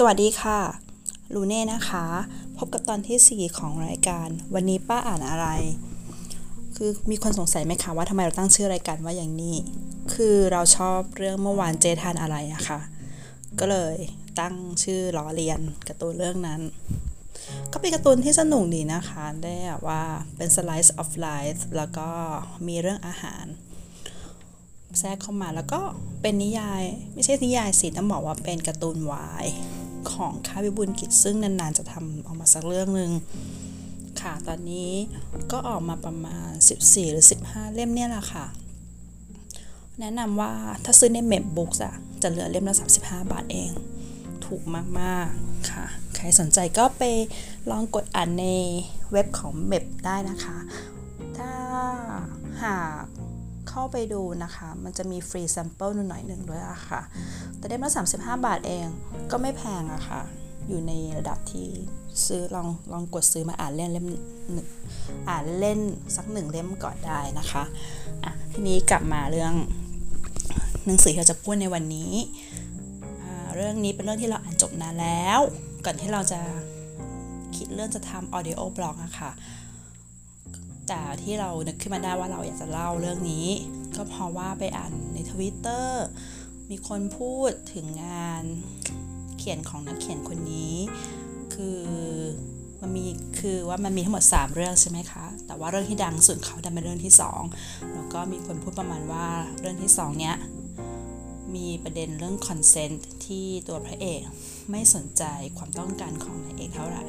สวัสดีค่ะ ลูเน่นะคะ พบกับตอนที่ 4 ของรายการ วันนี้ป้าอ่านอะไร คือมีคนสงสัยไหมคะว่าทำไมเราตั้งชื่อรายการว่าอย่างนี้ คือเราชอบเรื่องเมื่อวานเจทานอะไรอะค่ะ ก็เลยตั้งชื่อล้อเลียนการ์ตูนเรื่องนั้น ก็เป็นการ์ตูนที่สนุกดีนะคะ ได้แบบว่าเป็น slice of life แล้วก็มีเรื่องอาหารแทรกเข้ามาแล้วก็เป็นนิยาย ไม่ใช่นิยายสิต้องบอกว่าเป็นการ์ตูนวาย ของค่าวิบุญกิจซึ่งนานๆจะทำออกมาสักเรื่องหนึ่งค่ะ ตอนนี้ก็ออกมาประมาณ 14 หรือ 15 เล่มเนี่ยแหละค่ะ แนะนำว่าถ้าซื้อในเมบบุ๊กอะจะเหลือเล่มละ 35 บาทเอง ถูกมากๆค่ะ ใครสนใจก็ไปลองกดอ่านในเว็บของเมบได้นะคะ ถ้าหาก เข้าไปดูนะคะ มันจะมี free sample หน่อยหนึ่งด้วยอะค่ะ แต่เล่มละ35 บาทเองก็ไม่แพงอะค่ะ อยู่ในระดับที่ซื้อลองลองกดซื้อมาอ่านเล่นเล่มหนึ่งอ่านเล่นสักหนึ่งเล่มก่อนได้นะคะอะทีนี้กลับมาเรื่องหนังสือที่เราจะพูดในวันนี้ เรื่องนี้เป็นเรื่องที่เราอ่านจบนานแล้ว ก่อนที่เราจะคิดเรื่องจะทำ audio blog อะค่ะ แต่ที่เรานึกขึ้นมาได้ว่าเราอยากจะเล่าเรื่องนี้ ก็เพราะว่าไปอ่านในทวิตเตอร์มีคนพูดถึงงานเขียนของนักเขียนคนนี้ คือมันมีคือว่ามันมีทั้งหมด 3 เรื่องใช่ไหมคะ แต่ว่าเรื่องที่ดังสุดเขาดันเป็นเรื่องที่ 2 แล้วก็มีคนพูดประมาณว่าเรื่องที่ 2 เนี้ยมีประเด็นเรื่อง consent ที่ตัวพระเอกไม่สนใจความต้องการของนายเอกเท่าไหร่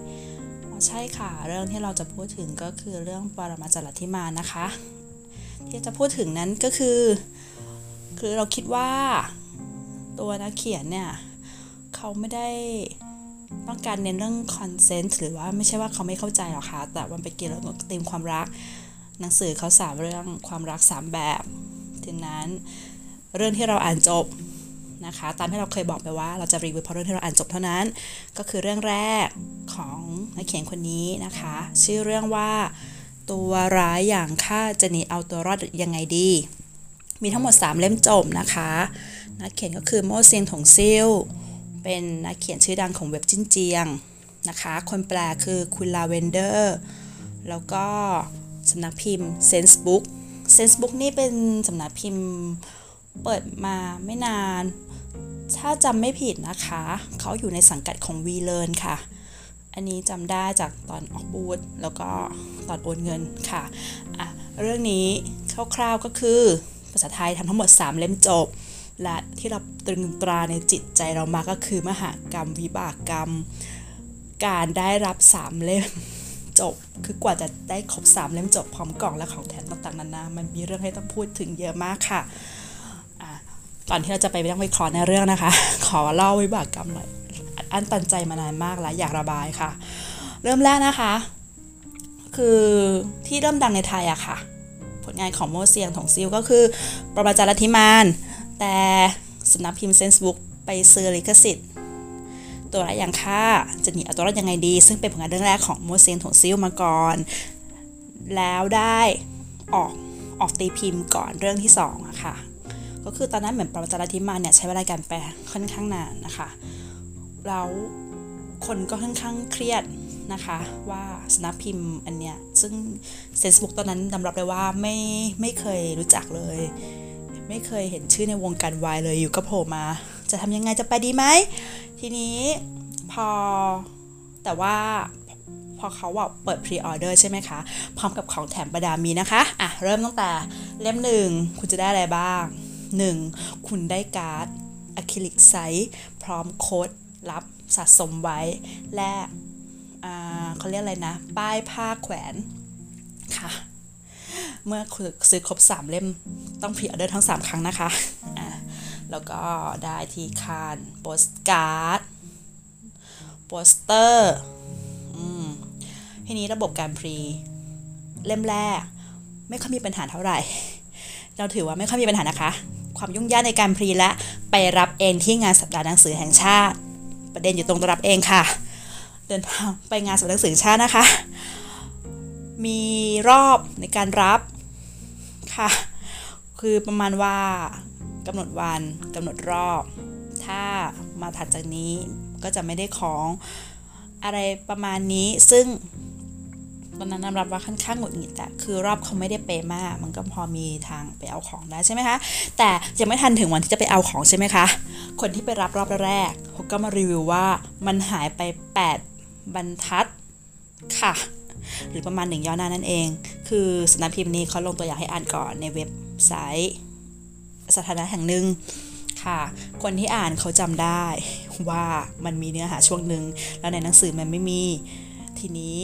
ใช่ค่ะ เรื่องที่เราจะพูดถึงก็คือเรื่องปรมาจารย์ทิมานะคะ ที่จะพูดถึงนั้นก็คือ คือเราคิดว่าตัวนักเขียนเนี่ยเขาไม่ได้ต้องการเน้นเรื่องคอนเซนต์หรือว่าไม่ใช่ว่าเขาไม่เข้าใจหรอกค่ะแต่มันไปเกี่ยวกับธีมความรัก หนังสือเขาสามเรื่องความรักสามแบบทีนั้นเรื่องที่เราอ่านจบ นะคะ ตามที่เราเคยบอกไปว่าเราจะรีวิวเพราะเรื่องที่เราอ่านจบเท่านั้น ก็คือเรื่องแรกของนักเขียนคนนี้นะคะ ชื่อเรื่องว่าตัวร้ายอย่างข้าจะหนีเอาตัวรอดยังไงดี มีทั้งหมด 3 เล่มจบนะคะ นักเขียนก็คือโม่เซียงถงซิ่วเป็นนักเขียนชื่อดังของเว็บจิ้นเจียงนะคะ คนแปลคือคุณลาเวนเดอร์ แล้วก็สำนักพิมพ์ Sense Book Sense Book นี่เป็นสำนักพิมพ์เปิดมาไม่นาน ถ้าจำไม่ผิดนะคะ เขาอยู่ในสังกัดของ v l e a r n ค่ะ อันนี้จำได้จากตอนออกบูธแล้วก็ตอนโอนเงินค่ะอะเรื่องนี้คร่าวๆก็คือภาษาไทยทำทั้งหมด 3 เล่มจบ และที่เราตรึงตราในจิตใจเรามาก็คือมหากรรมวิบากกรรม การได้รับ 3 เล่มจบ คือกว่าจะได้ครบ 3 เล่มจบพร้อมกล่องและของแถมต่างๆนานา มันมีเรื่องให้ต้องพูดถึงเยอะมากค่ะ ก่อนที่เราจะไปนั่งวิเคราะห์ในเรื่องนะคะ ขอเล่าวิบากกรรมหน่อยอันตันใจมานานมากแล้วอยากระบายค่ะ เริ่มแรกนะคะ คือที่เริ่มดังในไทยอะค่ะ ผลงานของโมเซียงของซิลก็คือ ประมาจารธิมาน แต่สำนักพิมพ์เซนส์บุ๊กไปซื้อลิขสิทธิ์ตัวไรอย่างค่าจะหนีเอาตัวรอดยังไงดี ซึ่งเป็นผลงานเรื่องแรกของโมเซียงของซิลมาก่อน แล้วได้ออกออกตีพิมพ์ก่อนเรื่องที่2อะค่ะ ก็คือตอนนั้นเหมือนปรมาจารย์ทิมาเนี่ยใช้เวลาการแปลค่อนข้างนานนะคะ แล้วคนก็ค่อนข้างเครียดนะคะว่าสนับพิมพ์อันเนี้ยซึ่งเซนส์บุ๊กตอนนั้นยอมรับเลยว่าไม่ไม่เคยรู้จักเลย ไม่เคยเห็นชื่อในวงการวายเลยอยู่ก็โผล่มา จะทำยังไงจะไปดีไหม ทีนี้พอแต่ว่าพอเขาว่าเปิด pre-order ใช่ไหมคะ พร้อมกับของแถมประดามีนะคะ อะ เริ่มตั้งแต่เล่มหนึ่งคุณจะได้อะไรบ้าง 1. คุณได้การ์ดอะคริลิกใสพร้อมโค้ดรับสะสมไว้ และเขาเรียกอะไรนะ ป้ายผ้าแขวนค่ะ เมื่อซื้อครบ 3 เล่มต้อง pre-order ทั้ง 3 ครั้งนะคะแล้วก็ได้ที่คั่นโปสการ์ดโปสเตอร์ทีนี้ระบบการ pre เล่มแรก ไม่ค่อยมีปัญหาเท่าไหร่ เราถือว่าไม่ค่อยมีปัญหานะคะ ความยุ่งยากในการ pre และไปรับเองที่งานสัปดาห์หนังสือแห่งชาติ ประเด็นอยู่ตรงรับเองค่ะ เดินทางไปงานสัปดาห์หนังสือชาตินะคะ มีรอบในการรับค่ะ คือประมาณว่ากำหนดวันกำหนดรอบ ถ้ามาถัดจากนี้ก็จะไม่ได้ของอะไรประมาณนี้ซึ่ง ตอนนั้นนำรับว่าค่อนข้างหงุดหงิดแต่คือรอบเขาไม่ได้เปมาก มันก็พอมีทางไปเอาของได้ใช่ไหมคะ แต่ยังไม่ทันถึงวันที่จะไปเอาของใช่ไหมคะ คนที่ไปรับรอบแรกเขาก็มารีวิวว่ามันหายไป 8 บรรทัดค่ะ หรือประมาณหนึ่งย่อหน้านั่นเอง คือสำนักพิมพ์นี้เขาลงตัวอย่างให้อ่านก่อนในเว็บไซต์สถานะแห่งหนึ่งค่ะ คนที่อ่านเขาจำได้ว่ามันมีเนื้อหาช่วงหนึ่งแล้วในหนังสือมันไม่มีทีนี้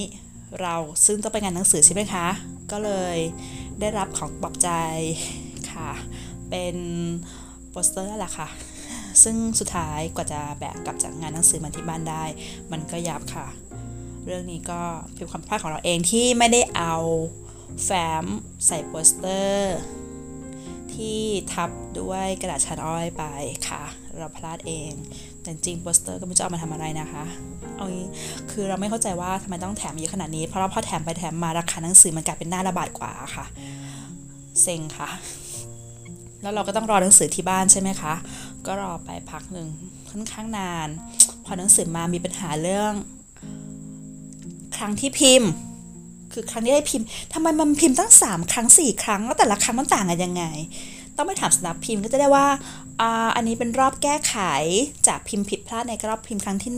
เราซึ่งต้องไปงานหนังสือใช่ไหมคะ ก็เลยได้รับของปลอบใจค่ะ เป็นโปสเตอร์แหละค่ะ ซึ่งสุดท้ายกว่าจะแบกกลับจากงานหนังสือมาที่บ้านได้ มันก็ยับค่ะ เรื่องนี้ก็เป็นความพลาดของเราเองที่ไม่ได้เอาแฟ้มใส่โปสเตอร์ ที่ทับด้วยกระดาษชานอ้อยไปค่ะ เราพลาดเอง แต่จริงโปสเตอร์ก็ไม่จะเอามาทำอะไรนะคะเอางี้คือเราไม่เข้าใจว่าทำไมต้องแถมเยอะขนาดนี้ เพราะเราพอแถมไปแถมมาราคาหนังสือมันกลายเป็นหน้าระบาดกว่าค่ะ เซ็งค่ะ แล้วเราก็ต้องรอหนังสือที่บ้านใช่ไหมคะ ก็รอไปพักหนึ่งค่อนข้างนาน พอหนังสือมามีปัญหาเรื่อง ครั้งที่พิมพ์ คือครั้งที่ได้พิมพ์ทำไมมันพิมพ์ตั้ง 3 ครั้ง 4 ครั้ง แล้วแต่ละครั้งมันต่างกันยังไง ต้องไปถามสนักพิมพ์ก็จะได้ว่าอ่าอันนี้เป็นรอบแก้ไขจากพิมพ์ผิดพลาดในรอบพิมพ์ครั้งที่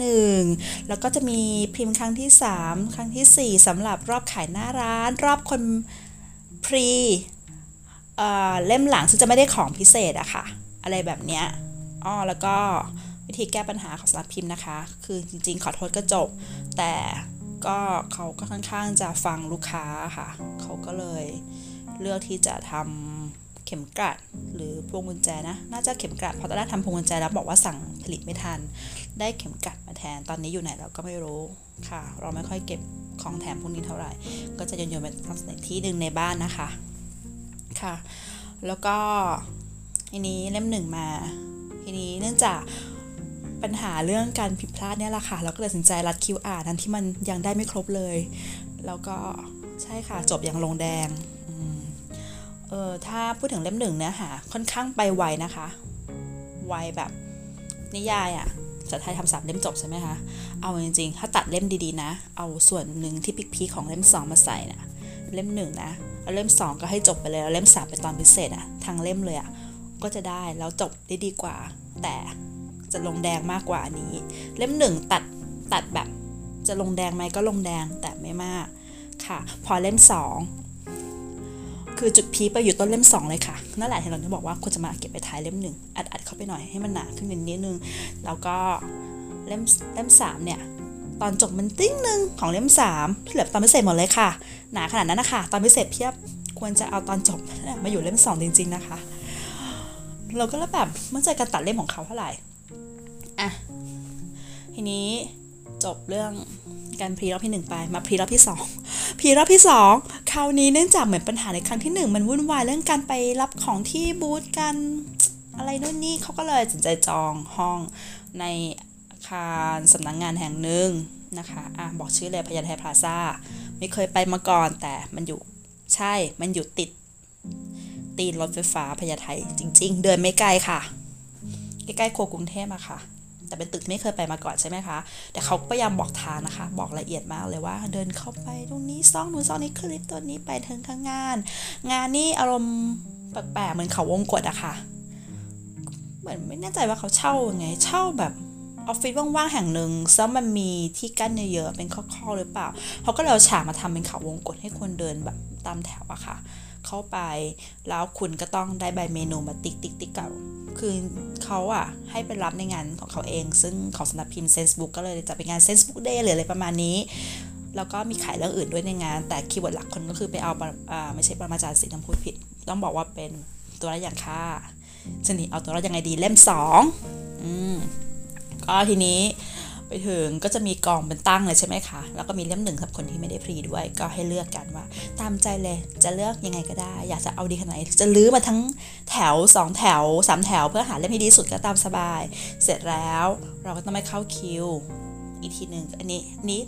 1 แล้วก็จะมีพิมพ์ครั้งที่ 3 ครั้งที่ 4สำหรับรอบขายหน้าร้าน รอบคนพรีเล่มหลังซึ่งจะไม่ได้ของพิเศษอะค่ะ อะไรแบบเนี้ยอ๋อแล้วก็วิธีแก้ปัญหาของสำนักพิมพ์นะคะ คือจริงๆ ขอโทษก็จบ แต่ก็เขาก็ค่อนข้างจะฟังลูกค้าค่ะ เขาก็เลยเลือกที่จะทำ เข็มกลัดหรือพวงกุญแจนะ น่าจะเข็มกลัดเพราะตอนแรกทำพวงกุญแจแล้วบอกว่าสั่งผลิตไม่ทัน ได้เข็มกลัดมาแทน ตอนนี้อยู่ไหนเราก็ไม่รู้ค่ะ เราไม่ค่อยเก็บของแถมพวกนี้เท่าไหร่ ก็จะโยนๆไปทักในที่หนึ่งในบ้านนะคะ ค่ะ แล้วก็ทีนี้เล่มหนึ่งมาทีนี้เนื่องจากปัญหาเรื่องการผิดพลาดเนี่ยแหละค่ะ เราก็เลยตัดสินใจรัดคิวอ่านนั้นที่มันยังได้ไม่ครบเลย แล้วก็ใช่ค่ะจบอย่างลงแดง เออถ้าพูดถึงเล่มหนึ่งเนื้อหาค่อนข้างไปไวนะคะ ไวแบบนิยายอะ่ะภาษาไทยทำสามเล่มจบใช่ไหมคะ เอาจริงๆ ถ้าตัดเล่มดีๆนะ เอาส่วนหนึ่งที่พิกๆของเล่มสองมาใส่นะ เล่มหนึ่งนะแล้วเล่มสองก็ให้จบไปเลยแล้วเล่มสามเป็นตอนพิเศษอะทางเล่มเลยอะก็จะได้แล้วจบได้ดีกว่า แต่จะลงแดงมากกว่านี้ เล่มหนึ่งตัดตัดแบบจะลงแดงไหมก็ลงแดงแต่ไม่มากค่ะ พอเล่มสอง คือจุดพีไปอยู่ต้นเล่ม 2 เลยค่ะ นั่นแหละที่เราจะบอกว่าควรจะมาเก็บไปท้ายเล่มหนึ่งอัดอัดเข้าไปหน่อยให้มันหนาขึ้นนิดนึง แล้วก็เล่มเล่มสามเนี่ย ตอนจบมันติ้งหนึ่งของเล่ม3ที่เหลือตอนพิเศษหมดเลยค่ะ หนาขนาดนั้นนะคะตอนพิเศษเพียบควรจะเอาตอนจบมาอยู่เล่ม 2 จริง ๆ นะคะ เราก็แล้วแบบมั่นใจการตัดเล่มของเขาเท่าไหร่อะทีนี้จบเรื่องการพรีรอบที่1ไปมาพรีรอบที่2 พรีรอบที่ 2 คราวนี้เนื่องจากเหมือนปัญหาในครั้งที่ 1 มันวุ่นวายเรื่องการไปรับของที่บูธกันอะไรนู่นนี่เขาก็เลยสนใจจองห้องในอาคารสำนักงงานแห่งหนึ่งนะคะอะบอกชื่อเลยพญาไทพลาซ่าไม่เคยไปมาก่อนแต่มันอยู่ใช่มันอยู่ติดตีนรถไฟฟ้าพญาไทจริง ๆ เดินไม่ไกลค่ะ ใกล้ๆโคกรุงเทพอะค่ะ แต่เป็นตึกไม่เคยไปมาก่อนใช่ไหมคะ แต่เขาพยายามบอกทางนะคะ บอกละเอียดมากเลยว่า เดินเข้าไปตรงนี้ซองนู้นซองนี้คลิปตัวนี้ไปถึงข้างงาน งานนี่อารมณ์แปลกๆเหมือนเขาวงกดอะค่ะ เหมือนไม่แน่ใจว่าเขาเช่ายังไง เช่าแบบออฟฟิศว่างๆแห่งหนึ่งแล้วมันมีที่กั้นเยอะๆเป็นข้อๆหรือเปล่า เขาก็เลยเอาฉากมาทำเป็นเขาวงกตให้คนเดินแบบตามแถวอะค่ะ เข้าไป แล้วคุณก็ต้องได้ใบเมนูมา tick tick tick ก็คือเขาอะให้ไปรับในงานของเขาเอง ซึ่งของสำนักพิมพ์ Sense Book ก็เลยจะเป็นงาน Sense Book Day หรืออะไรประมาณนี้ แล้วก็มีขายเรื่องอื่นด้วยในงาน แต่ keyword หลักคนก็คือไปเอาอ่าไม่ใช่ปรมาจารย์ลัทธิพูดผิด ต้องบอกว่าเป็นตัวร้ายอย่างข้าจะหนีเอาตัวรอดยังไงดีเล่มสองอืมก็ทีนี้ ไปถึงก็จะมีกองเป็นตั้งเลยใช่ไหมคะ แล้วก็มีเล่มหนึ่งสำหรับคนที่ไม่ได้พรีด้วย ก็ให้เลือกกันว่า ตามใจเลยจะเลือกยังไงก็ได้ อยากจะเอาดีขนาดไหนจะลื้อมาทั้งแถว 2 แถว 3 แถว เพื่อหาเล่มที่ดีสุดก็ตามสบาย เสร็จแล้วเราก็ต้องไปเข้าคิวอีกทีหนึ่งอันนี้นี้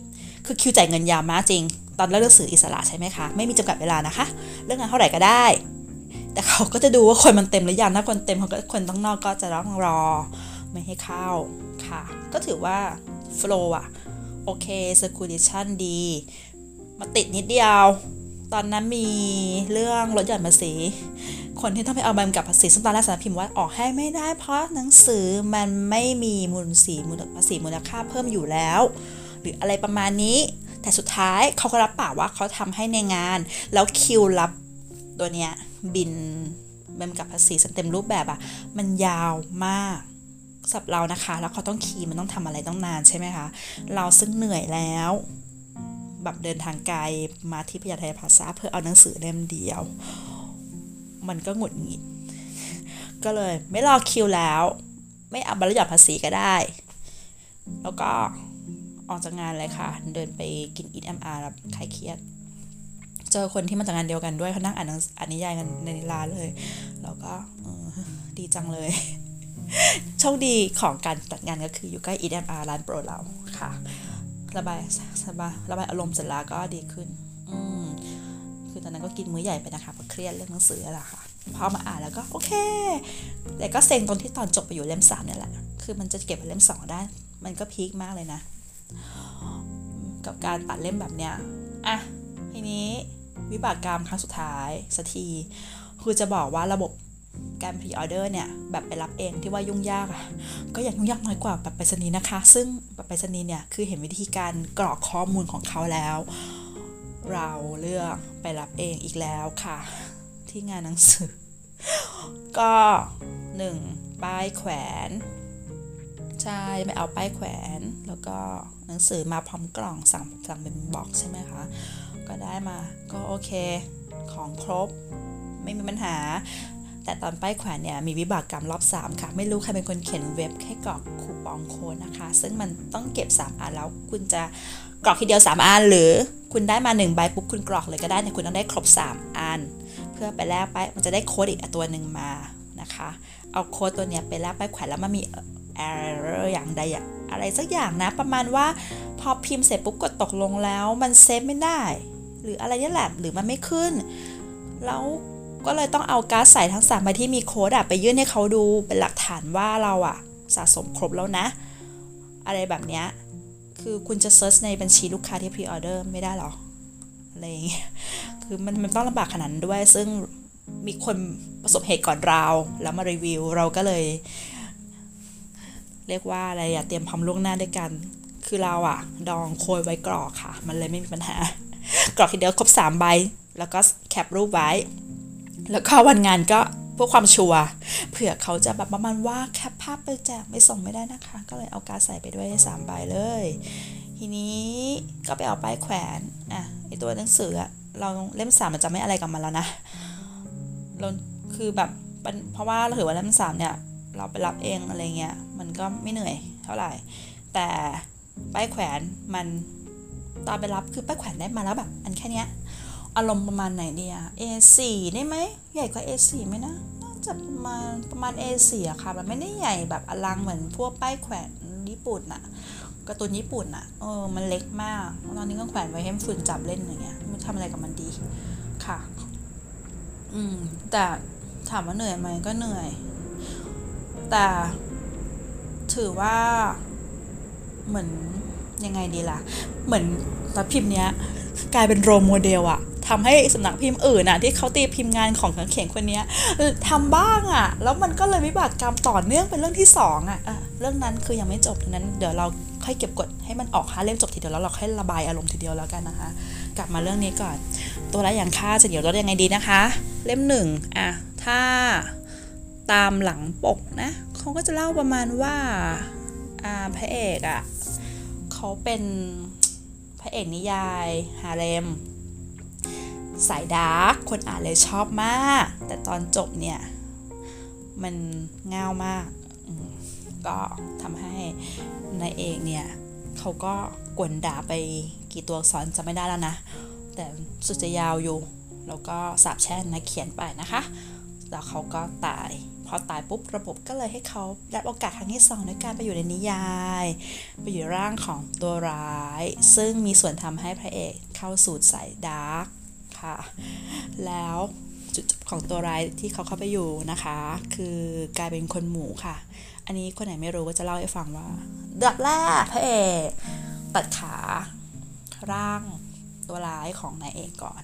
คือคิวจ่ายเงินยาวมากจริง ตอนเลือกหนังสืออิสระใช่ไหมคะ ไม่มีจำกัดเวลานะคะเลือกงานเท่าไหร่ก็ได้ แต่เขาก็จะดูว่าคนมันเต็มหรือยังถ้าคนเต็มเขาก็คนต้องนอกก็จะต้องรอ ไม่ให้เข้า ค่ะ ก็ถือว่าโฟล์อะโอเค circulation ดี มาติดนิดเดียว ตอนนั้นมีเรื่องลดหย่อนภาษี คนที่ต้องไปเอาใบกำกับภาษีซึ่งตอนแรกสำนักพิมพ์ว่าออกให้ไม่ได้เพราะหนังสือมันไม่มีมูลสีมูลภาษีมูลค่าเพิ่มอยู่แล้ว หรืออะไรประมาณนี้ แต่สุดท้ายเขาก็รับปากว่าเขาทำให้ในงาน แล้วคิวรับตัวเนี้ยบินใบกำกับภาษีเต็มรูปแบบอะมันยาวมาก สับเรานะคะ แล้วเขาต้องคีย์มันต้องทำอะไรต้องนานใช่ไหมคะ เราซึ่งเหนื่อยแล้วแบบเดินทางไกลมาที่พญาไทพลาซาเพื่อเอาหนังสือเล่มเดียว มันก็หงุดหงิด ก็เลยไม่รอคิวแล้ว ไม่เอาบรรยอดภาษีก็ได้ แล้วก็ออกจากงานเลยค่ะ เดินไปกินอีทแอมอาร์แล้วคลายเครียด เจอคนที่มาจากงานเดียวกันด้วยเขานั่งอ่านอ่านนิยายกันในร้านเลย แล้วก็ดีจังเลย โชคดีของการจัดงานก็คืออยู่ใกล้ e m r ร้านโปรเราค่ะ ระบายสบายระบายอารมณ์เสร็จแล้วก็ดีขึ้น อืมคือตอนนั้นก็กินมื้อใหญ่ไปนะคะเพราะเครียดเรื่องหนังสือแหละค่ะพอมาอ่านแล้วก็โอเค แต่ก็เซ็งตรงที่ตอนจบไปอยู่เล่มสามเนี่ยแหละคือมันจะเก็บไว้เล่มสองได้ มันก็พีคมากเลยนะ กับการตัดเล่มแบบเนี้ยอะทีนี้วิบากกรรมครั้งสุดท้ายสักทีคือจะบอกว่าระบบ การพรีออเดอร์เนี่ยแบบไปรับเองที่ว่ายุ่งยากอะก็ยังยุ่งยากน้อยกว่าแบบไปรษณีย์นะคะ ซึ่งแบบไปรษณีย์เนี่ยคือเห็นวิธีการกรอกข้อมูลของเขาแล้ว เราเลือกไปรับเองอีกแล้วค่ะ ที่งานหนังสือ ก็หนึ่งป้ายแขวนใช่ไม่เอาป้ายแขวน แล้วก็หนังสือมาพร้อมกล่องสั่งสั่งเป็นบ็อกซ์ใช่ไหมคะก็ได้มาก็โอเค ของครบ ไม่มีปัญหา แต่ตอนป้ายแขวนเนี่ยมีวิบากกรรมรอบ 3 ค่ะ ไม่รู้ใครเป็นคนเขียนเว็บให้กรอกคูปองโค้ดนะคะ ซึ่งมันต้องเก็บ 3 อันแล้วคุณจะกรอกทีเดียว 3 อัน หรือคุณได้มา1ใบปุ๊บคุณกรอกเลยก็ได้แต่คุณต้องได้ครบ 3 อัน เพื่อไปแลกไปมันจะได้โค้ดอีกตัวหนึ่งมานะคะ เอาโค้ดตัวเนี้ยไปแลกป้ายแขวนแล้วมันมี error อย่างใดอย่างอะไรสักอย่างนะประมาณว่าพอพิมพ์เสร็จปุ๊บกดตกลงแล้วมัน save ไม่ได้ หรืออะไรนี่แหละหรือมันไม่ขึ้น แล้ว ก็เลยต้องเอาการ์ดใสทั้งสามใบที่มีโค้ดอะไปยื่นให้เขาดูเป็นหลักฐานว่าเราอะสะสมครบแล้วนะ อะไรแบบเนี้ยคือคุณจะ search ในบัญชีลูกค้าที่ pre-order ไม่ได้หรออะไรอย่างเงี้ยคือมันมันต้องลำบากขนาดนั้นด้วย ซึ่งมีคนประสบเหตุก่อนเรา แล้วมารีวิวเราก็เลย เรียกว่าอะไรอะเตรียมพร้อมล่วงหน้าด้วยกัน คือเราอะดองโคยไว้กรอกค่ะ มันเลยไม่มีปัญหา กรอกทีเดียวครบ3ใบแล้วก็แคปรูปไว้ แล้วก็วันงานก็เพื่อความชัวร์เผื่อเขาจะแบบประมาณว่าแคปภาพไปแจกไม่ส่งไม่ได้นะคะ ก็เลยเอาการใส่ไปด้วย3ใบเลย ทีนี้ก็ไปเอาป้ายแขวนอะไอตัวหนังสือเราเล่มสามมันจะไม่อะไรกับมันแล้วนะเราคือแบบเพราะว่าเราถือว่าเล่มสามเนี่ยเราไปรับเองอะไรเงี้ยมันก็ไม่เหนื่อยเท่าไหร่ แต่ป้ายแขวนมันตอนไปรับคือป้ายแขวนได้มาแล้วแบบอันแค่เนี้ย อารมณ์ประมาณไหนเดีย A4 ได้ไหม ใหญ่กว่า A4 ไหมนะ น่าจะประมาณประมาณ A4 อะค่ะ มันไม่ได้ใหญ่แบบอลังเหมือนพวกป้ายแขวนญี่ปุ่นอะการ์ตูนญี่ปุ่นอะเออ มันเล็กมาก ตอนนี้ก็แขวนไว้ให้ฝุ่นจับเล่นอย่างเงี้ยมันทำอะไรกับมันดี ค่ะ อืม แต่ถามว่าเหนื่อยไหมก็เหนื่อย แต่ถือว่าเหมือนยังไงดีล่ะ เหมือนรับพิมพ์เนี้ย กลายเป็นโรโมเดลอะ ทำให้สำนักพิมพ์อื่นอะที่เขาตีพิมพ์งานของนักเขียนคนนี้ทำบ้างอะ แล้วมันก็เลยวิบากกรรมต่อเนื่องเป็นเรื่องที่สองอะะเรื่องนั้นคือยังไม่จบนั้นเดี๋ยวเราค่อยเก็บกดให้มันออกห้าเล่มจบทีเดียวแล้วเราค่อยระบายอารมณ์ทีเดียวแล้วกันนะคะ กลับมาเรื่องนี้ก่อน ตัวละอย่างค่าจะเดี๋ยวลดยังไงดีนะคะ เล่มหนึ่งอะถ้าตามหลังปกนะเขาก็จะเล่าประมาณว่าอ่าพระเอกอะเขาเป็นพระเอกนิยายฮาเรม สายดาร์กคนอ่านเลยชอบมาก แต่ตอนจบเนี่ย มันเง่ามาก ก็ทำให้นายเอกเนี่ยเขาก็กวนด่าไปกี่ตัวอักษรจะไม่ได้แล้วนะ แต่สุดจะยาวอยู่ แล้วก็สาบแช่งนักเขียนไปนะคะ แล้วเขาก็ตาย พอตายปุ๊บระบบก็เลยให้เขาได้โอกาสครั้งที่สองด้วยการไปอยู่ในนิยาย ไปอยู่ร่างของตัวร้าย ซึ่งมีส่วนทำให้พระเอกเข้าสู่สายดาร์ก แล้วจุดจบของตัวร้ายที่เขาเข้าไปอยู่นะคะ คือกลายเป็นคนหมูค่ะ อันนี้คนไหนไม่รู้ก็จะเล่าให้ฟังว่าเดือบแรกพระเอกตัดขาร่างตัวร้ายของนายเอกก่อน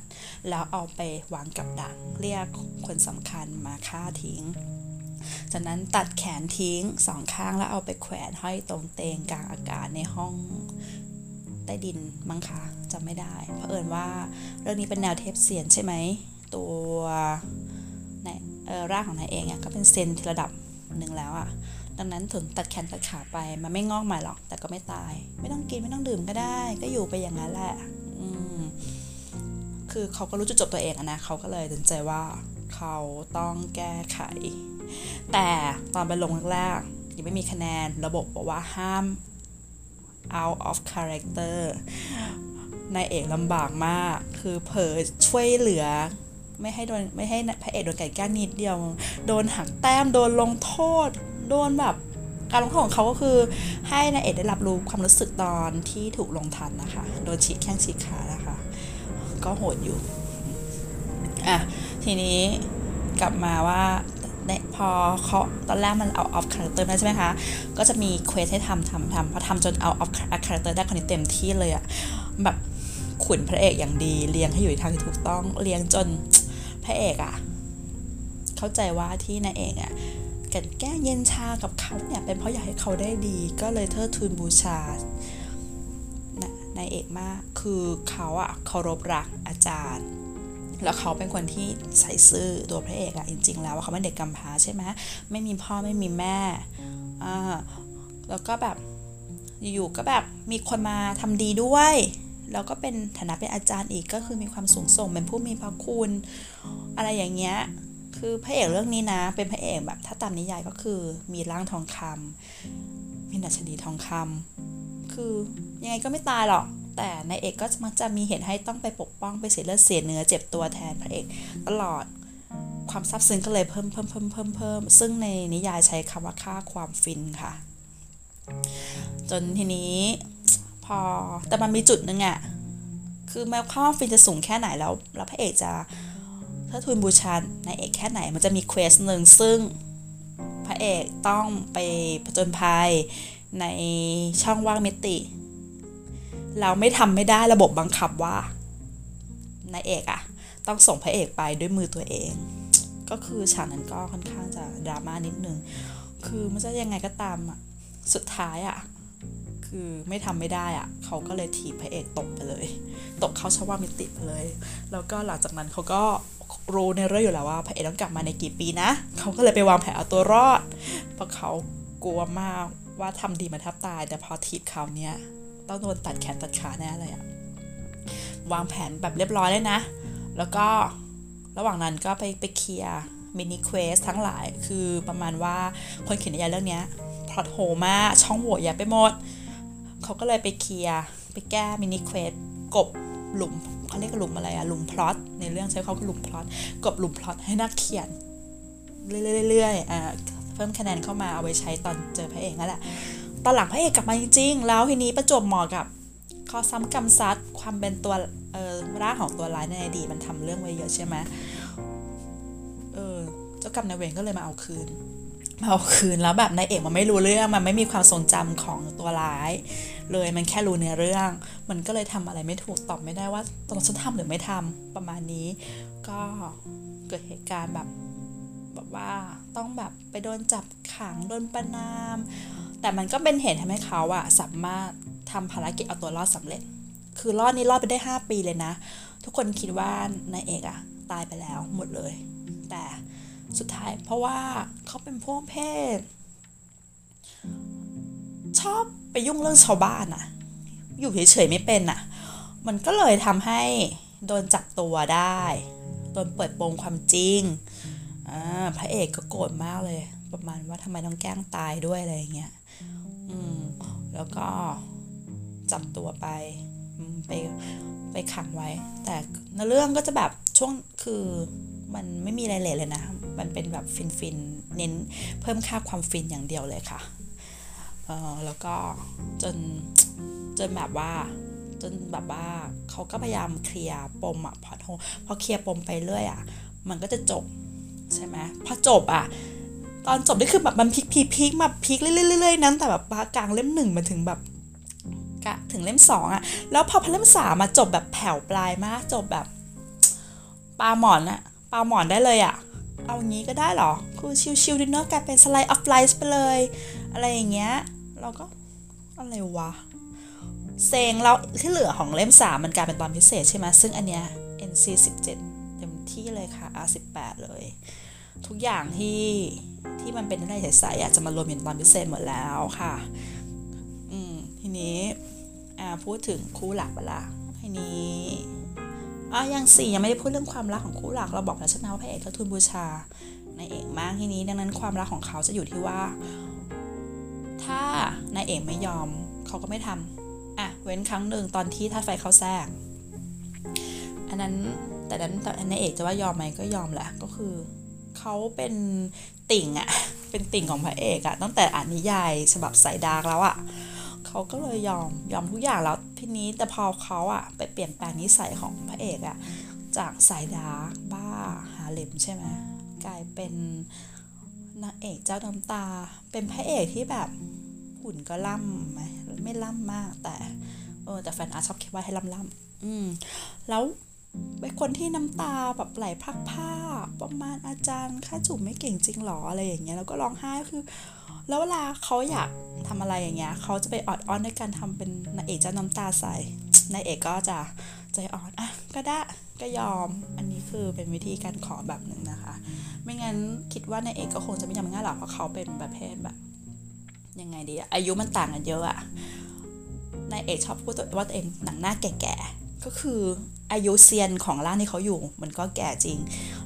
แล้วเอาไปวางกับดักเรียกคนสำคัญมาฆ่าทิ้ง จากนั้นตัดแขนทิ้งสองข้างแล้วเอาไปแขวนห้อยตรงเตงกลางอากาศในห้องใต้ดินมั้งคะ จำไม่ได้ เพราะเอิญว่าเรื่องนี้เป็นแนวเทปเสียนใช่ไหม ตัวในร่างของนายเองอะก็เป็นเซนระดับหนึ่งแล้วอะดังนั้นถึงตัดแขนตัดขาไปมันไม่งอกใหม่หรอก แต่ก็ไม่ตาย ไม่ต้องกินไม่ต้องดื่มก็ได้ ก็อยู่ไปอย่างนั้นแหละอืมคือเขาก็รู้จุดจบตัวเองอะนะเขาก็เลยตัดใจว่าเขาต้องแก้ไข แต่ตอนไปลงแรกๆยังไม่มีคะแนนระบบบอกว่าห้าม out of character นายเอกลำบากมาก คือเผลอช่วยเหลือ ไม่ให้โดนไม่ให้พระเอกโดนไก่แก้นิดเดียว โดนหักแต้มโดนลงโทษ โดนแบบการลงโทษของเขาก็คือ ให้นายเอกได้รับรู้ความรู้สึกตอนที่ถูกลงทันนะคะ โดนฉีกแข้งฉีกขานะคะ ก็โหดอยู่อะทีนี้กลับมาว่าพอเขาตอนแรกมันเอา off character ได้ใช่ไหมคะ ก็จะมีเควสให้ทำทำทำพอทำจนเอา off character ได้คนนี้เต็มที่เลยอะแบบ ขุนพระเอกอย่างดีเลี้ยงให้อยู่ในทางที่ถูกต้องเลี้ยงจนพระเอกอะเข้าใจว่าที่นายเอกอะกันแก้เย็นชากับเขาเนี่ยเป็นเพราะอยากให้เขาได้ดี ก็เลยเทิดทูนบูชานายเอกมากคือเขาอะเคารพรักอาจารย์ แล้วเขาเป็นคนที่ใส่ซื่อตัวพระเอกอะจริง ๆ แล้วเขาเป็นเด็กกำพร้าใช่ไหมไม่มีพ่อไม่มีแม่อ่าแล้วก็แบบอยู่ๆก็แบบมีคนมาทำดีด้วย แล้วก็เป็นฐานะเป็นอาจารย์อีกก็คือมีความสูงส่งเป็นผู้มีพระคุณ อะไรอย่างเงี้ยคือพระเอกเรื่องนี้นะ เป็นพระเอกแบบถ้าตามนิยายก็คือมีร่างทองคำมีดัชนีทองคำคือยังไงก็ไม่ตายหรอก แต่นายเอกก็มักจะมีเหตุให้ต้องไปปกป้องไปเสียเลือดเสียเนื้อเจ็บตัวแทนพระเอกตลอดความซาบซึ้งก็เลยเพิ่มเพิ่มเพิ่มเพิ่มเพิ่มซึ่งในนิยายใช้คำว่าค่าความฟินค่ะ จนทีนี้ พอแต่มันมีจุดหนึ่งอะคือแม้ค่าฟินจะสูงแค่ไหนแล้ว แล้วพระเอกจะเทิดทูนบูชานายเอกแค่ไหนมันจะมี quest หนึ่งซึ่งพระเอกต้องไปผจญภัยในช่องว่างมิติ เราไม่ทำไม่ได้ระบบบังคับว่านายเอกอะต้องส่งพระเอกไปด้วยมือตัวเอง ก็คือฉากนั้นก็ค่อนข้างจะดราม่านิดนึง คือไม่ใช่ยังไงก็ตามอะสุดท้ายอะ คือไม่ทำไม่ได้อะเขาก็เลยถีบพระเอกตกไปเลย ตกเข้าชว่ามิติไปเลย แล้วก็หลังจากนั้นเขาก็รู้ในเรื่องอยู่แล้วว่าพระเอกต้องกลับมาในกี่ปีนะ เขาก็เลยไปวางแผนเอาตัวรอด เพราะเขากลัวมากว่าทำดีมาแทบตาย แต่พอถีบเขาเนี้ยต้องโดนตัดแขนตัดขาแน่เลยอะวางแผนแบบเรียบร้อยเลยนะ แล้วก็ระหว่างนั้นก็ไปไป clear mini quest ทั้งหลายคือประมาณว่าคนเขียนนิยายเรื่องนี้ plot hole มากช่องโหว่เยอะไปหมด เขาก็เลยไป clear ไปแก้ mini questกบหลุมเขาเรียกหลุมอะไรอะหลุมพลอตในเรื่องใช้เขาคือหลุมพลอตกบหลุมพลอตให้นักเขียนเรื่อยๆอ่าเพิ่มคะแนนเข้ามาเอาไว้ใช้ตอนเจอพระเอกนั่นแหละตอนหลังพระเอกกลับมาจริงๆ แล้วทีนี้ประจบเหมาะกับข้อซ้ำกำซัดความเป็นตัวเออร่างของตัวร้ายในอดีตมันทำเรื่องไว้เยอะใช่ไหมเออเจ้ากรรมนายเวรก็เลยมาเอาคืนมาเอาคืนแล้วแบบนายเอกมันไม่รู้เรื่องมันไม่มีความทรงจำของตัวร้าย เลยมันแค่รู้ในเรื่อง มันก็เลยทำอะไรไม่ถูกตอบไม่ได้ว่าตอนฉันทำหรือไม่ทำประมาณนี้ ก็เกิดเหตุการณ์แบบแบบว่าต้องแบบไปโดนจับขังโดนประนาม แต่มันก็เป็นเหตุทำให้เขาอะสามารถทำภารกิจเอาตัวรอดสำเร็จ คือรอดนี้รอดไปได้ 5 ปีเลยนะ ทุกคนคิดว่านายเอกอะตายไปแล้วหมดเลย แต่สุดท้ายเพราะว่าเขาเป็นพวกเพศ ชอบ ไปยุ่งเรื่องชาวบ้านอะอยู่เฉยๆไม่เป็นอะมันก็เลยทำให้โดนจับตัวได้ โดนเปิดโปงความจริงอพระเอกก็โกรธมากเลย ประมาณว่าทำไมต้องแกล้งตายด้วยอะไรอย่างเงี้ยอืมแล้วก็จับตัวไปไปไปขังไว้ แต่ในเรื่องก็จะแบบช่วงคือมันไม่มีรายละเอียดเลยนะ มันเป็นแบบฟินฟินเน้นเพิ่มค่าความฟินอย่างเดียวเลยค่ะ เออแล้วก็จนจนแบบว่าจนแบบว่าเขาก็พยายาม clear ปมอะพอโทพอ clear ปมไปเรื่อยอะมันก็จะจบใช่ไหมพอจบอะตอนจบนี่คือแบบมันพลิกพลิกพลิกมาพลิกเรื่อยๆนั้นแต่แบบกลางเล่มหนึ่งมาถึงแบบกะถึงเล่มสองอะแล้วพอพอเล่มสามมาจบแบบแผ่วปลายมากจบแบบปลาหมอนอะปลาหมอนได้เลยอะเอางี้ก็ได้หรอคือชิวๆดินเนอร์กลายเป็น slice of life ไปเลย อะไรอย่างเงี้ย เราก็อะไรวะเซ็งแล้วที่เหลือของเล่มสามมันกลายเป็นตอนพิเศษใช่ไหมซึ่งอันเนี้ย NC 17เต็มที่เลยค่ะ R 18เลย ทุกอย่างที่ที่มันเป็นอะไรใสๆอะจะมารวมอยู่ในตอนพิเศษหมดแล้วค่ะ อืมทีนี้อ่าพูดถึงคู่หลักไปละทีนี้อะยังสี่ยังไม่ได้พูดเรื่องความรักของคู่หลักเราบอกแล้วใช่ไหมว่าพระเอกก็ทุนบูชาในเอกมากทีนี้ ดังนั้นความรักของเขาจะอยู่ที่ว่า ถ้านายเอกไม่ยอมเขาก็ไม่ทำอะเว้นครั้งหนึ่งตอนที่ท่าไฟเขาแทรก อันนั้นแต่นั้นนายเอกจะว่ายอมไหมก็ยอมแหละก็คือเขาเป็นติ่งอะเป็นติ่งของพระเอกอะตั้งแต่อ่านนิยายฉบับสาย dark แล้วอะเขาก็เลยยอมยอมทุกอย่างแล้วทีนี้แต่พอเขาอะไปเปลี่ยนแปลงนิสัยของพระเอกอะจากสาย dark บ้าหาเหลมใช่ไหมกลายเป็น นางเอกเจ้าน้ำตา เป็นพระเอกที่แบบหุ่นก็ล่ำไหมไม่ล่ำมากแต่เออแต่ fan art ชอบคิดว่าให้ล่ำล่ำอืมแล้วเป็นคนที่น้ำตาแบบไหลพรักผ้าประมาณอาจารย์ค่าจูบไม่เก่งจริงหรออะไรอย่างเงี้ยแล้วก็ร้องไห้คือ แล้วเวลาเขาอยากทำอะไรอย่างเงี้ยเขาจะไปออดอ้อนด้วยการทำเป็นนางเอกเจ้าน้ำตาใส่นายเอกก็จะใจอ่อนอะก็ได้ก็ยอมอันนี้คือเป็นวิธีการขอแบบหนึ่งนะคะ ไม่งั้นคิดว่านายเอกก็คงจะไม่ยอมง่ายหรอกเพราะเขาเป็นประเภทแบบยังไงดีอะอายุมันต่างกันเยอะอะนายเอกชอบพูดว่าตัวเองหนังหน้าแก่ๆก็คืออายุเซียนของร่างที่เขาอยู่ มันก็แก่จริง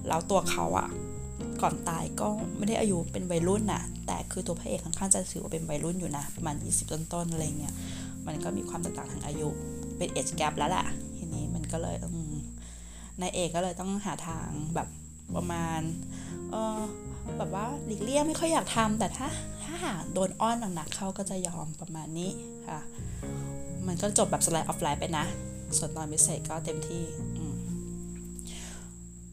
แล้วตัวเขาอะก่อนตายก็ไม่ได้อายุเป็นวัยรุ่นนะแต่คือตัวพระเอกค่อนข้างจะถือว่าเป็นวัยรุ่นอยู่นะประมาณ20 ต้นๆอะไรเงี้ยมันก็มีความแตกต่างทางอายุเป็นเอจแกรแล้วแหละทีนี้มันก็เลยนายเอกก็เลยต้องหาทางแบบประมาณ เออแบบว่าหลีกเลี่ยงไม่ค่อยอยากทำแต่ถ้าถ้าหากโดนอ้อนหนักๆเขาก็จะยอมประมาณนี้ค่ะ มันก็จบแบบสไลด์ออฟไลน์ไปนะ ส่วนตอนพิเศษก็เต็มที่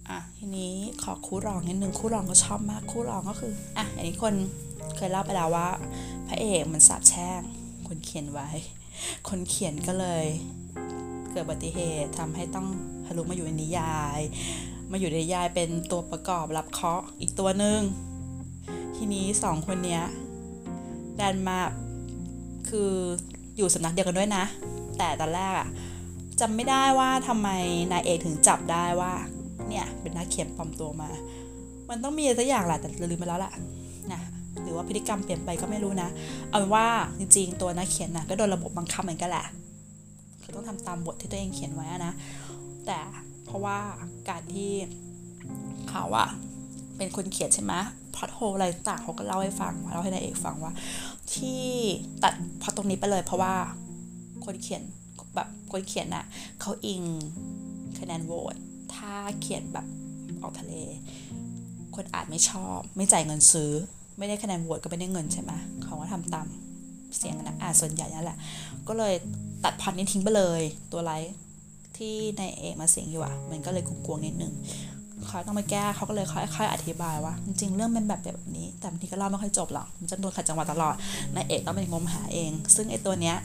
อะทีนี้ขอคู่รองนิดนึงคู่รองก็ชอบมากคู่รองก็คืออะอย่างนี้คนเคยเล่าไปแล้วว่า พระเอกมันสาบแช่งคนเขียนไว้ คนเขียนก็เลย เกิดอุบัติเหตุทำให้ต้องทะลุมาอยู่ในนิยาย มาอยู่ในยายเป็นตัวประกอบรับเคาะอีกตัวหนึ่งทีนี้สองคนเนี้ยดันมาคืออยู่สำนักเดียวกันด้วยนะ แต่ตอนแรกอะจำไม่ได้ว่าทำไมนายเอกถึงจับได้ว่า เนี่ยเป็นนักเขียนปลอมตัวมา มันต้องมีสักอย่างแหละแต่ลืมไปแล้วแหละนะหรือว่าพฤติกรรมเปลี่ยนไปก็ไม่รู้นะ เอาเป็นว่าจริงๆ ตัวนักเขียนนะก็โดนระบบบังคับเหมือนกันแหละคือต้องทำตามบทที่ตัวเองเขียนไว้นะ แต่ เพราะว่าการที่เขาอะเป็นคนเขียนใช่ไหมพอดโฮอะไรต่างเขาก็เล่าให้ฟังเล่าให้นายเอกฟังว่า ที่ตัดพอตรงนี้ไปเลย เพราะว่าคนเขียนแบบคนเขียนอะเขาอิงคะแนนโหวตถ้าเขียนแบบออกทะเล คนอ่าจไม่ชอบ ไม่จ่ายเงินซื้อ ไม่ได้คะแนนโหวตก็ไม่ได้เงินใช่ไหมเขาก็ทำตามเสียงนะอ่านส่วนใหญ่นั่นแหละ ก็เลยตัดพอดนี้ทิ้งไปเลยตัวไลท์ ที่ในเอกมาเสียงอยู่อะมันก็เลยกลวงๆนิดนึงเขาต้องมาแก้เขาก็เลยค่อยๆอธิบายว่า จริงๆ เรื่องเป็นแบบแบบนี้ แต่บางทีก็เล่าไม่ค่อยจบหรอกมันจะโดนขัดจังหวะตลอดนายเอกต้องไปงมหาเอง ซึ่งไอ้ตัวเนี้ย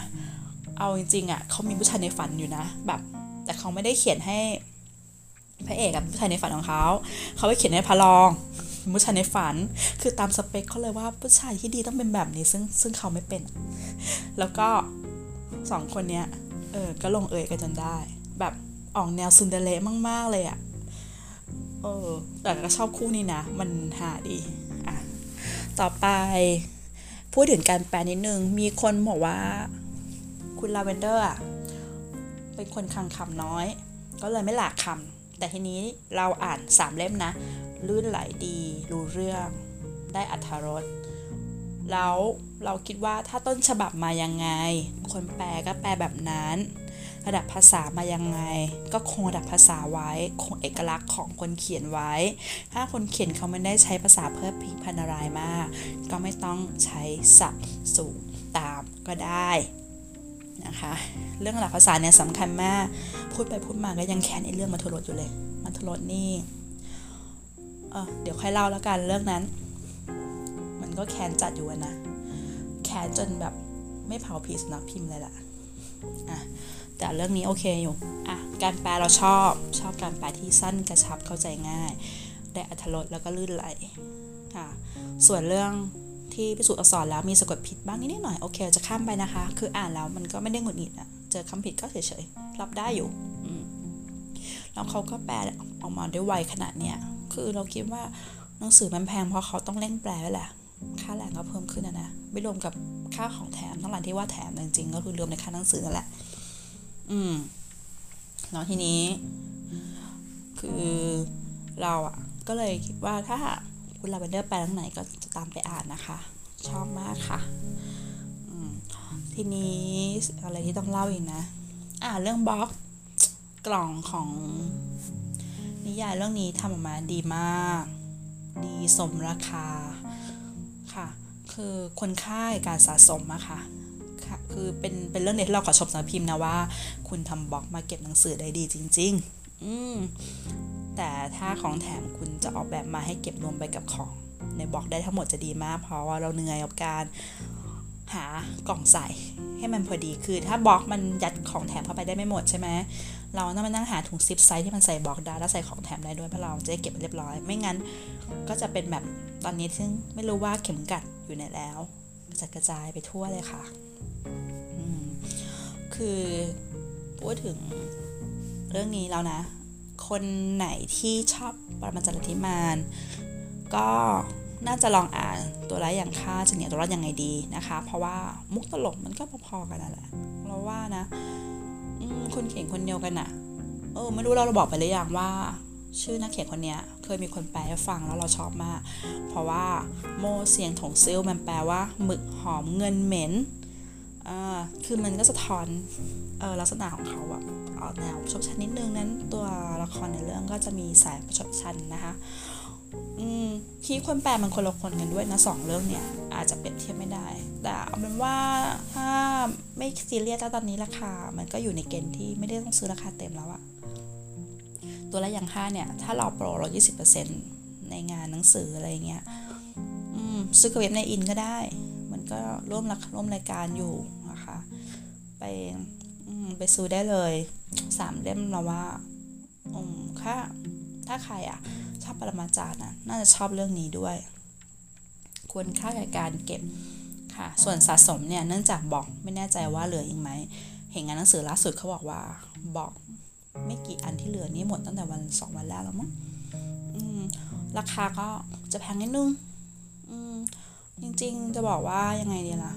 เอาจริงๆอะเขามีผู้ชายในฝันอยู่นะ แบบ แต่เขาไม่ได้เขียนให้พระเอกกับผู้ชายในฝันของเขา เขาไปเขียนให้พระรองผู้ชายในฝัน คือตามสเปคเขาเลยว่าผู้ชายที่ดีต้องเป็นแบบนี้ ซึ่งซึ่งเขาไม่เป็น แล้วก็สองคนเนี้ยเออก็ลงเอยกันจนได้ แบบออกแนวซุนเดเลมาก ๆ เลยอะเออ แต่ก็ชอบคู่นี้นะ มันหาดี อะ ต่อไป พูดถึงการแปลนิดนึง มีคนบอกว่า คุณลาเวนเดอร์อะ เป็นคนคังคำน้อย ก็เลยไม่หลากคำ แต่ทีนี้เราอ่านสามเล่มนะ ลื่นไหลดี รู้เรื่อง ได้อัธรสแล้วเราคิดว่าถ้าต้นฉบับมายังไง คนแปลก็แปลแบบนั้น ระดับภาษามายังไง ก็คงระดับภาษาไว้ คงเอกลักษณ์ของคนเขียนไว้ ถ้าคนเขียนเขาไม่ได้ใช้ภาษาเพิ่มพิพันรายมาก ก็ไม่ต้องใช้ศัพท์สูงตามก็ได้นะคะเรื่องหลักภาษาเนี่ยสำคัญมาก พูดไปพูดมาก็ยังแค้นในเรื่องมัทรสอยู่เลยมัทรสนี่เออเดี๋ยวค่อยเล่าแล้วกันเรื่องนั้น มันก็แค้นจัดอยู่นะ แค้นจนแบบไม่เผาผีสนักพิมพ์เลยล่ะอะ แต่เรื่องนี้โอเคอยู่อะการแปลเราชอบชอบการแปลที่สั้นกระชับเข้าใจง่าย ได้อัธรสแล้วก็ลื่นไหลค่ะส่วนเรื่องที่พิสูจน์อักษรแล้วมีสะกดผิดบ้างนิดหน่อยโอเคจะข้ามไปนะคะ คืออ่านแล้วมันก็ไม่ได้หงุดหงิดอะเจอคำผิดก็เฉยๆรับได้อยู่แล้วเขาก็แปลออกมาได้ไวขนาดเนี้ยคือเราคิดว่าหนังสือมันแพงเพราะเขาต้องเร่งแปลแหละค่าแรงก็เพิ่มขึ้นนะนะไม่รวมกับค่าของแถมทั้งหลายที่ว่าแถมจริงๆก็คือรวมในค่าหนังสือนั่นแหละ อืมแล้วทีนี้ คือเราอะก็เลยคิดว่าถ้าคุณลาเวนเดอร์ไปทางไหนก็จะตามไปอ่านนะคะ ชอบมากค่ะทีนี้อะไรที่ต้องเล่าอีกนะ อ่าเรื่องบล็อกกล่องของ นิยายเรื่องนี้ทำออกมาดีมาก ดีสมราคาค่ะ คือคนค่ายการสะสมอะค่ะ ค่ะ คือเป็นเป็นเรื่องเด็ดที่เราขอชมสำนักพิมพ์นะว่า คุณทำบล็อกมาเก็บหนังสือได้ดีจริง ๆ อืมแต่ถ้าของแถมคุณจะออกแบบมาให้เก็บรวมไปกับของ ในบล็อกได้ทั้งหมดจะดีมาก เพราะว่าเราเหนื่อยกับการหากล่องใส่ให้มันพอดีคือ ถ้าบล็อกมันยัดของแถมเข้าไปได้ไม่หมดใช่ไหมเราต้องมานั่งหาถุง zip ใสที่มันใส่บล็อกได้แล้วใส่ของแถมได้ด้วยเพราะเราจะได้เก็บเรียบร้อย ไม่งั้นก็จะเป็นแบบตอนนี้ซึ่งไม่รู้ว่าเข็มกลัดอยู่ไหนแล้วกระจัดกระจายไปทั่วเลยค่ะ คือพูดถึงเรื่องนี้แล้วนะ คนไหนที่ชอบปรมาจารย์ลัทธิมารก็น่าจะลองอ่านตัวร้ายอย่างค่าจะเหนียวตัวรอดยังไงดีนะคะ เพราะว่ามุกตลกมันก็พอๆกันนั่นแหละเราว่านะคนเขียนคนเดียวกันอะเออไม่รู้เราเราบอกไปหรือยังว่า ชื่อนักเขียนคนนี้เคยมีคนแปลให้ฟังแล้วเราชอบมาก เพราะว่าโมเสียงถงซิลมันแปลว่าหมึกหอมเงินเหม็น คือมันก็สะท้อนออลักษณะของเขาอะออกแนวชบชันนิดนึงนั้นตัวละครในเรื่องก็จะมีสายประชดชันนะคะอืมที่คนแปลมันคนละคนกันด้วยนะสองเรื่องเนี่ยอาจจะเปรียบเทียบไม่ได้ แต่เอาเป็นว่าถ้าไม่ซีเรียสแล้วตอนนี้ราคา มันก็อยู่ในเกณฑ์ที่ไม่ได้ต้องซื้อราคาเต็มแล้วอะตัวละอย่างค่าเนี่ย ถ้าเราโปรเรา20%ในงานหนังสืออะไรเงี้ยซื้อกับเว็บในอินก็ได้ ก็ร่วมร่วมรายการอยู่นะคะไปไปซื้อได้เลยสามเล่มเราว่าอืมค่าถ้าใครอะชอบปรมาจารย์นะน่าจะชอบเรื่องนี้ด้วย ควรค่าแก่การเก็บค่ะ ส่วนสะสมเนี่ยเนื่องจากบอกไม่แน่ใจว่าเหลืออีกไหม เห็นงานหนังสือล่าสุดเขาบอกว่าบอกไม่กี่อันที่เหลือนี้หมดตั้งแต่วันสองวันแรกแล้วมั้งราคาก็จะแพงนิดนึง ริง ๆ จะบอกว่ายังไงดีล่ะ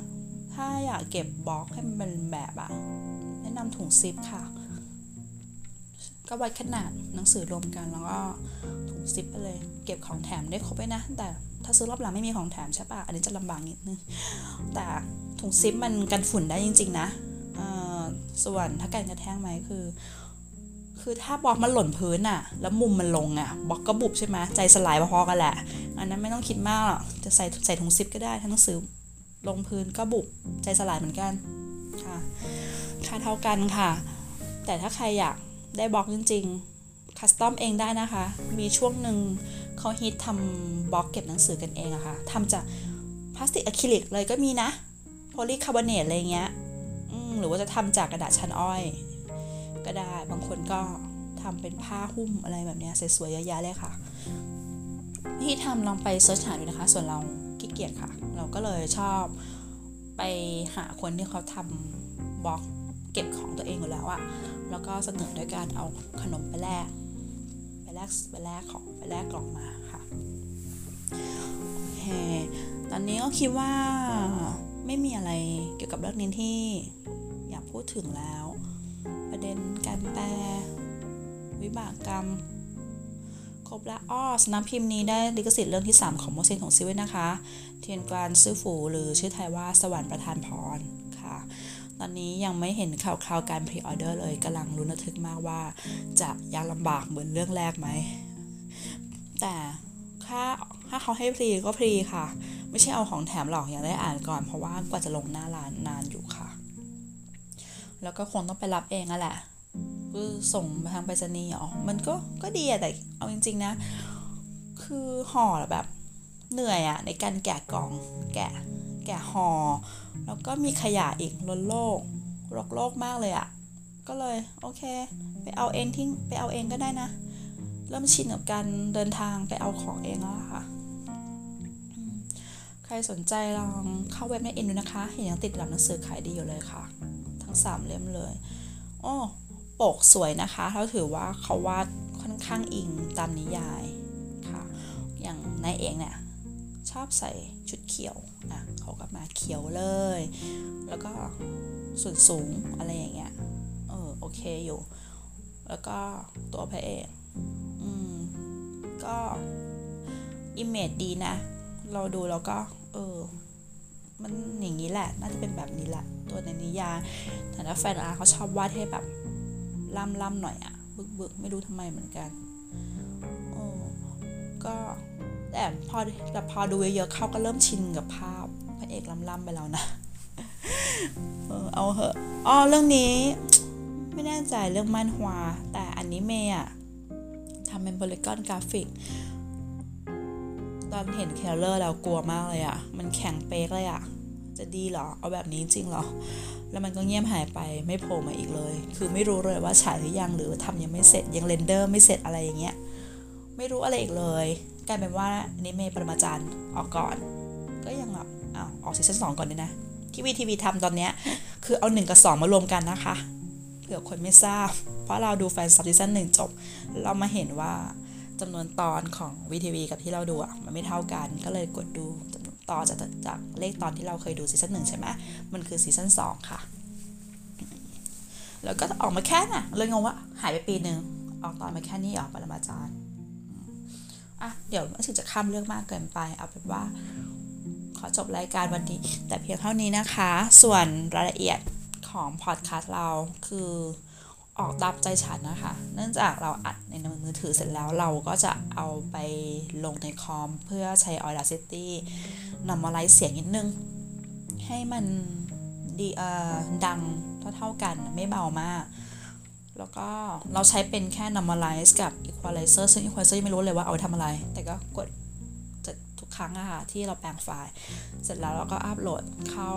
ถ้าอยากเก็บบล็อกให้มันเป็นแบบอะแนะนำถุงซิปค่ะ ก็วัดขนาดหนังสือรวมกันแล้วก็ถุงซิปไปเลย เก็บของแถมได้ครบไปนะ แต่ถ้าซื้อรอบหลังไม่มีของแถมใช่ปะอันนี้จะลำบากนิดนึง แต่ถุงซิปมันกันฝุ่นได้จริง ๆ นะส่วนถ้ากันกระแทกไหมคือ คือถ้าบล็อกมันหล่นพื้นอะแล้วมุมมันลงอะบล็อกก็บุบใช่ไหมใจสลายพอๆกันแหละ อันนั้นไม่ต้องคิดมากหรอกจะใส่ใส่ถุงซิปก็ได้ถ้าหนังสือลงพื้นก็บุบใจสลายเหมือนกันค่ะค่าเท่ากันค่ะ แต่ถ้าใครอยากได้ box จริงๆ custom เองได้นะคะ มีช่วงหนึ่งเขาฮิตทำบล็อกเก็บหนังสือกันเองอะค่ะทำจากพลาสติกอะคริลิกเลยก็มีนะโพลีคาร์บอเนตอะไรเงี้ยหรือว่าจะทำจากกระดาษชานอ้อย ก็ได้บางคนก็ทำเป็นผ้าหุ้มอะไรแบบนี้สวยๆเยอะแยะเลยค่ะ ที่ทำลองไป search หาดูนะคะ ส่วนเราขี้เกียจค่ะ เราก็เลยชอบไปหาคนที่เขาทำบล็อกเก็บของตัวเองอยู่แล้วอะแล้วก็เสนอด้วยการเอาขนมไปแลกไปแลกไปแลกของไปแลกกล่องมาค่ะโอเคตอนนี้ก็คิดว่าไม่มีอะไรเกี่ยวกับเรื่องนี้ที่อยากพูดถึงแล้ว ประเด็นการแปลวิบากกรรม บแล้วอ้อสนับพิมพ์นี้ได้ลิขสิทธิ์เรื่องที่ 3 ของโมเสนของซิเวนนะคะ เทียนกวานซื้อฝูหรือชื่อไทยว่าสวรรค์ประทานพรค่ะ ตอนนี้ยังไม่เห็นข่าวคราวการพรีออเดอร์เลยกำลังรุนระทึกมากว่า จะยากลำบากเหมือนเรื่องแรกไหม แต่ถ้าถ้าเขาให้พรีก็พรีค่ะ ไม่ใช่เอาของแถมหรอกอยากได้อ่านก่อนเพราะว่ากว่าจะลงหน้าร้านนานอยู่ค่ะ แล้วก็คงต้องไปรับเองอะแหละ คือส่งมาทางไปรษณีย์อ๋อมันก็ก็ดีอะแต่เอาจริง ๆ นะ คือห่อแบบเหนื่อยอะในการแกะกล่อง แกะแกะห่อแล้วก็มีขยะอีกล้นโลกรกโลกมากเลยอะก็เลยโอเค ไปเอาเองทิ้งไปเอาเองก็ได้นะ เริ่มชินกับการเดินทางไปเอาของเองแล้วค่ะใครสนใจลองเข้าเว็บในอินดูนะคะ เห็นยังติดรับหนังสือขายดีอยู่เลยค่ะ ทั้ง 3 เล่มเลย โอ้ ปกสวยนะคะเราถือว่าเขาวาดค่อนข้างอิงตามนิยายค่ะ อย่างนายเองเนี่ยชอบใส่ชุดเขียวอะเขาก็มาเขียวเลย แล้วก็ส่วนสูงอะไรอย่างเงี้ย เออโอเคอยู่ แล้วก็ตัวพระเอกอืมก็ image ดีนะ เราดูแล้วก็ เออ มันอย่างนี้แหละ น่าจะเป็นแบบนี้แหละ ตัวในนิยายแต่ถ้า fan art เขาชอบวาดให้แบบ ล่ำล่ำหน่อยอะบึกบึกไม่รู้ทำไมเหมือนกันโอ้ก็แต่พอแต่พอดูเยอะๆเข้าก็เริ่มชินกับภาพพระเอกล่ำๆไปแล้วนะเออเอาเหอะอ๋อเรื่องนี้ไม่แน่ใจเรื่องมันฮวาแต่อนิเมะอะทำเป็น polygon กราฟิกตอนเห็น trailer เรากลัวมากเลยอะมันแข็งเป๊กเลยอะ จะดีเหรอ เอาแบบนี้จริงเหรอ แล้วมันก็เงียบหายไปไม่โผล่มาอีกเลย คือไม่รู้เลยว่าฉายหรือยังหรือทำยังไม่เสร็จยัง render ไม่เสร็จอะไรอย่างเงี้ย ไม่รู้อะไรอีกเลยกลายเป็นว่าอันนี้เมย์ปรมาจารย์ออกก่อน ก็ยังแบบอ้าวออก season สองก่อนเลยนะ ที่ WeTV ทำตอนเนี้ยคือเอาหนึ่งกับสองมารวมกันนะคะเผื่อคนไม่ทราบ เพราะเราดู fansub season หนึ่งจบ เรามาเห็นว่าจำนวนตอนของ WeTV กับที่เราดูอะมันไม่เท่ากัน ก็เลยกดดู ตอนจากจากเลขตอนที่เราเคยดู season หนึ่งใช่ไหมมันคือ season สองค่ะ แล้วก็ออกมาแค่น่ะ เลยงงว่าหายไปปีหนึ่งออกตอนมาแค่นี้ออกปรมาจารย์อะเดี๋ยวไม่ถึงจะข้ามเรื่องมากเกินไป เอาเป็นว่า ขอจบรายการวันนี้ แต่เพียงเท่านี้นะคะ ส่วนรายละเอียดของพอดแคสต์เราคือ ออกตามใจฉันนะคะ เนื่องจากเราอัดในมือถือเสร็จแล้วเราก็จะเอาไปลงในคอมเพื่อใช้ Audacity นำมาไลฟ์เสียงนิดนึง ให้มันดีเอ่อดังเท่าๆกันไม่เบามาก แล้วก็เราใช้เป็นแค่ normalize กับ equalizer ซึ่ง equalizer ยังไม่รู้เลยว่าเอาไปทำอะไร แต่ก็กดจะทุกครั้งอะค่ะที่เราแปลงไฟล์ เสร็จแล้วเราก็อัปโหลดเข้า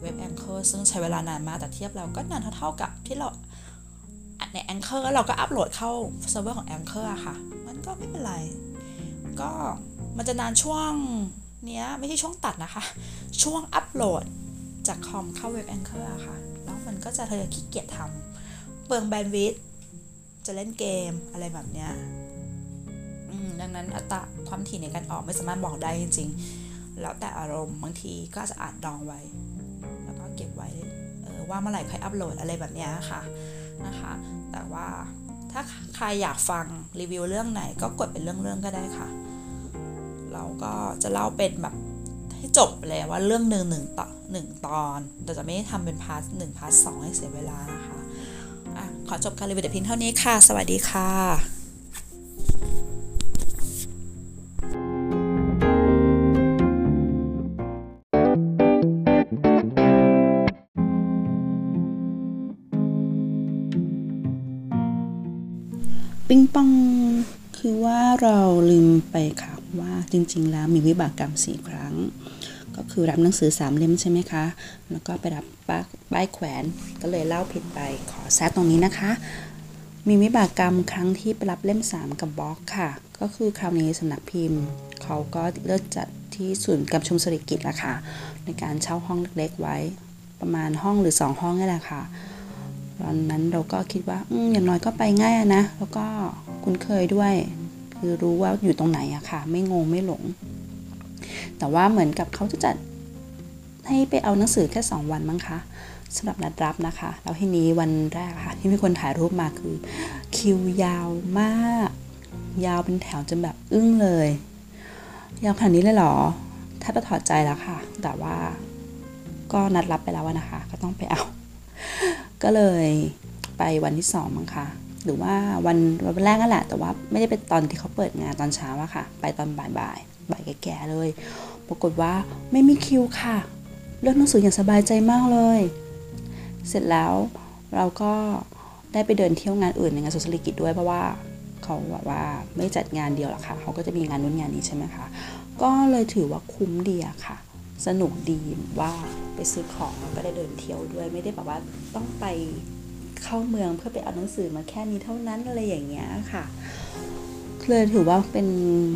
เว็บ Anchor ซึ่งใช้เวลานานมากแต่เทียบแล้วก็นานเท่าๆกับที่เรา ใน Anchor เราก็อัปโหลดเข้าเซิร์ฟเวอร์ของ Anchor อะค่ะ มันก็ไม่เป็นไร ก็มันจะนานช่วงเนี้ยไม่ใช่ช่วงตัดนะคะ ช่วงอัปโหลดจากคอมเข้าเว็บ Anchor อะค่ะ แล้วมันก็จะเธอขี้เกียจทำเปลืองแบนด์วิดต์จะเล่นเกมอะไรแบบเนี้ยอืมดังนั้นอัตราความถี่ในการออกไม่สามารถบอกได้จริง ๆ แล้วแต่อารมณ์บางทีก็จะอานดองไว้ แล้วก็เก็บไว้เออว่าเมื่อไหร่ค่อยอัปโหลดอะไรแบบเนี้ยค่ะ นะคะ แต่ว่าถ้าใครอยากฟังรีวิวเรื่องไหนก็กดเป็นเรื่องๆก็ได้ค่ะ เราก็จะเล่าเป็นแบบให้จบเลยว่าเรื่องหนึ่งหนึ่งต่อหนึ่งตอนแต่จะไม่ทำเป็น part หนึ่ง part สองให้เสียเวลานะคะอะขอจบการรีวิวแต่เพียงเท่านี้ค่ะ สวัสดีค่ะ จริง ๆ แล้วมีวิบากกรรมสี่ครั้ง ก็คือรับหนังสือสามเล่มใช่ไหมคะ แล้วก็ไปรับป้าปายแขวน ก็เลยเล่าผิดไปขอแซดตรงนี้นะคะ มีวิบากกรรมครั้งที่ไปรับเล่ม 3 กับบล็อกค่ะ ก็คือคราวนี้สำนักพิมพ์ เขาก็เลิกจัดที่ศูนย์กำชมสริกิจละค่ะ ในการเช่าห้องเล็กๆไว้ ประมาณห้องหรือ 2 ห้องนี่แหละค่ะตอนนั้นเราก็คิดว่าออย่างน้อยก็ไปง่ายนะ แล้วก็คุ้นเคยด้วย คือรู้ว่าอยู่ตรงไหนอะค่ะ ไม่งงไม่หลง แต่ว่าเหมือนกับเขาจะจัดให้ไปเอาหนังสือแค่ 2 วันมั้งคะสำหรับนัดรับนะคะ แล้วทีนี้วันแรกค่ะ ที่มีคนถ่ายรูปมาคือ คิวยาวมาก ยาวเป็นแถวจนแบบอึ้งเลย ยาวขนาดนี้เลยเหรอ ถ้าจะถอดใจแล้วค่ะ แต่ว่าก็นัดรับไปแล้วนะคะ ก็ต้องไปเอา ก็เลยไปวันที่สองมั้งคะ หรือว่าวันวันแรกนั่นแหละ แต่ว่าไม่ได้ไปตอนที่เขาเปิดงานตอนเช้าอะค่ะ ไปตอนบ่ายบ่ายบ่ายแก่ๆเลย ปรากฏว่าไม่มีคิวค่ะ เลือกหนังสืออย่างสบายใจมากเลย เสร็จแล้วเราก็ได้ไปเดินเที่ยวงานอื่นในงานสุสลิกิจด้วยเพราะว่าเขาแบบว่าไม่จัดงานเดียวหรอกค่ะเขาก็จะมีงานนู้นงานนี้ใช่ไหมคะก็เลยถือว่าคุ้มดีอะค่ะ สนุกดีว่าไปซื้อของแล้วก็ได้เดินเที่ยวด้วยไม่ได้แบบว่าต้องไป เข้าเมืองเพื่อไปเอาหนังสือมาแค่นี้เท่านั้นอะไรอย่างเงี้ยค่ะเลยถือว่าเป็น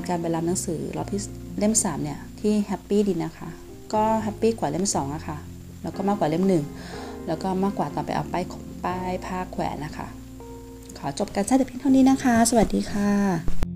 การไปรับหนังสือรอบที่เล่ม3เนี่ยที่แฮปปี้ดีนะคะ ก็แฮปปี้กว่าเล่ม2อะค่ะ แล้วก็มากกว่าเล่ม 1 แล้วก็มากกว่าตอนไปเอาป้ายป้ายผ้าแขวนนะคะ ขอจบการแสดงเพียงเท่านี้นะคะ สวัสดีค่ะ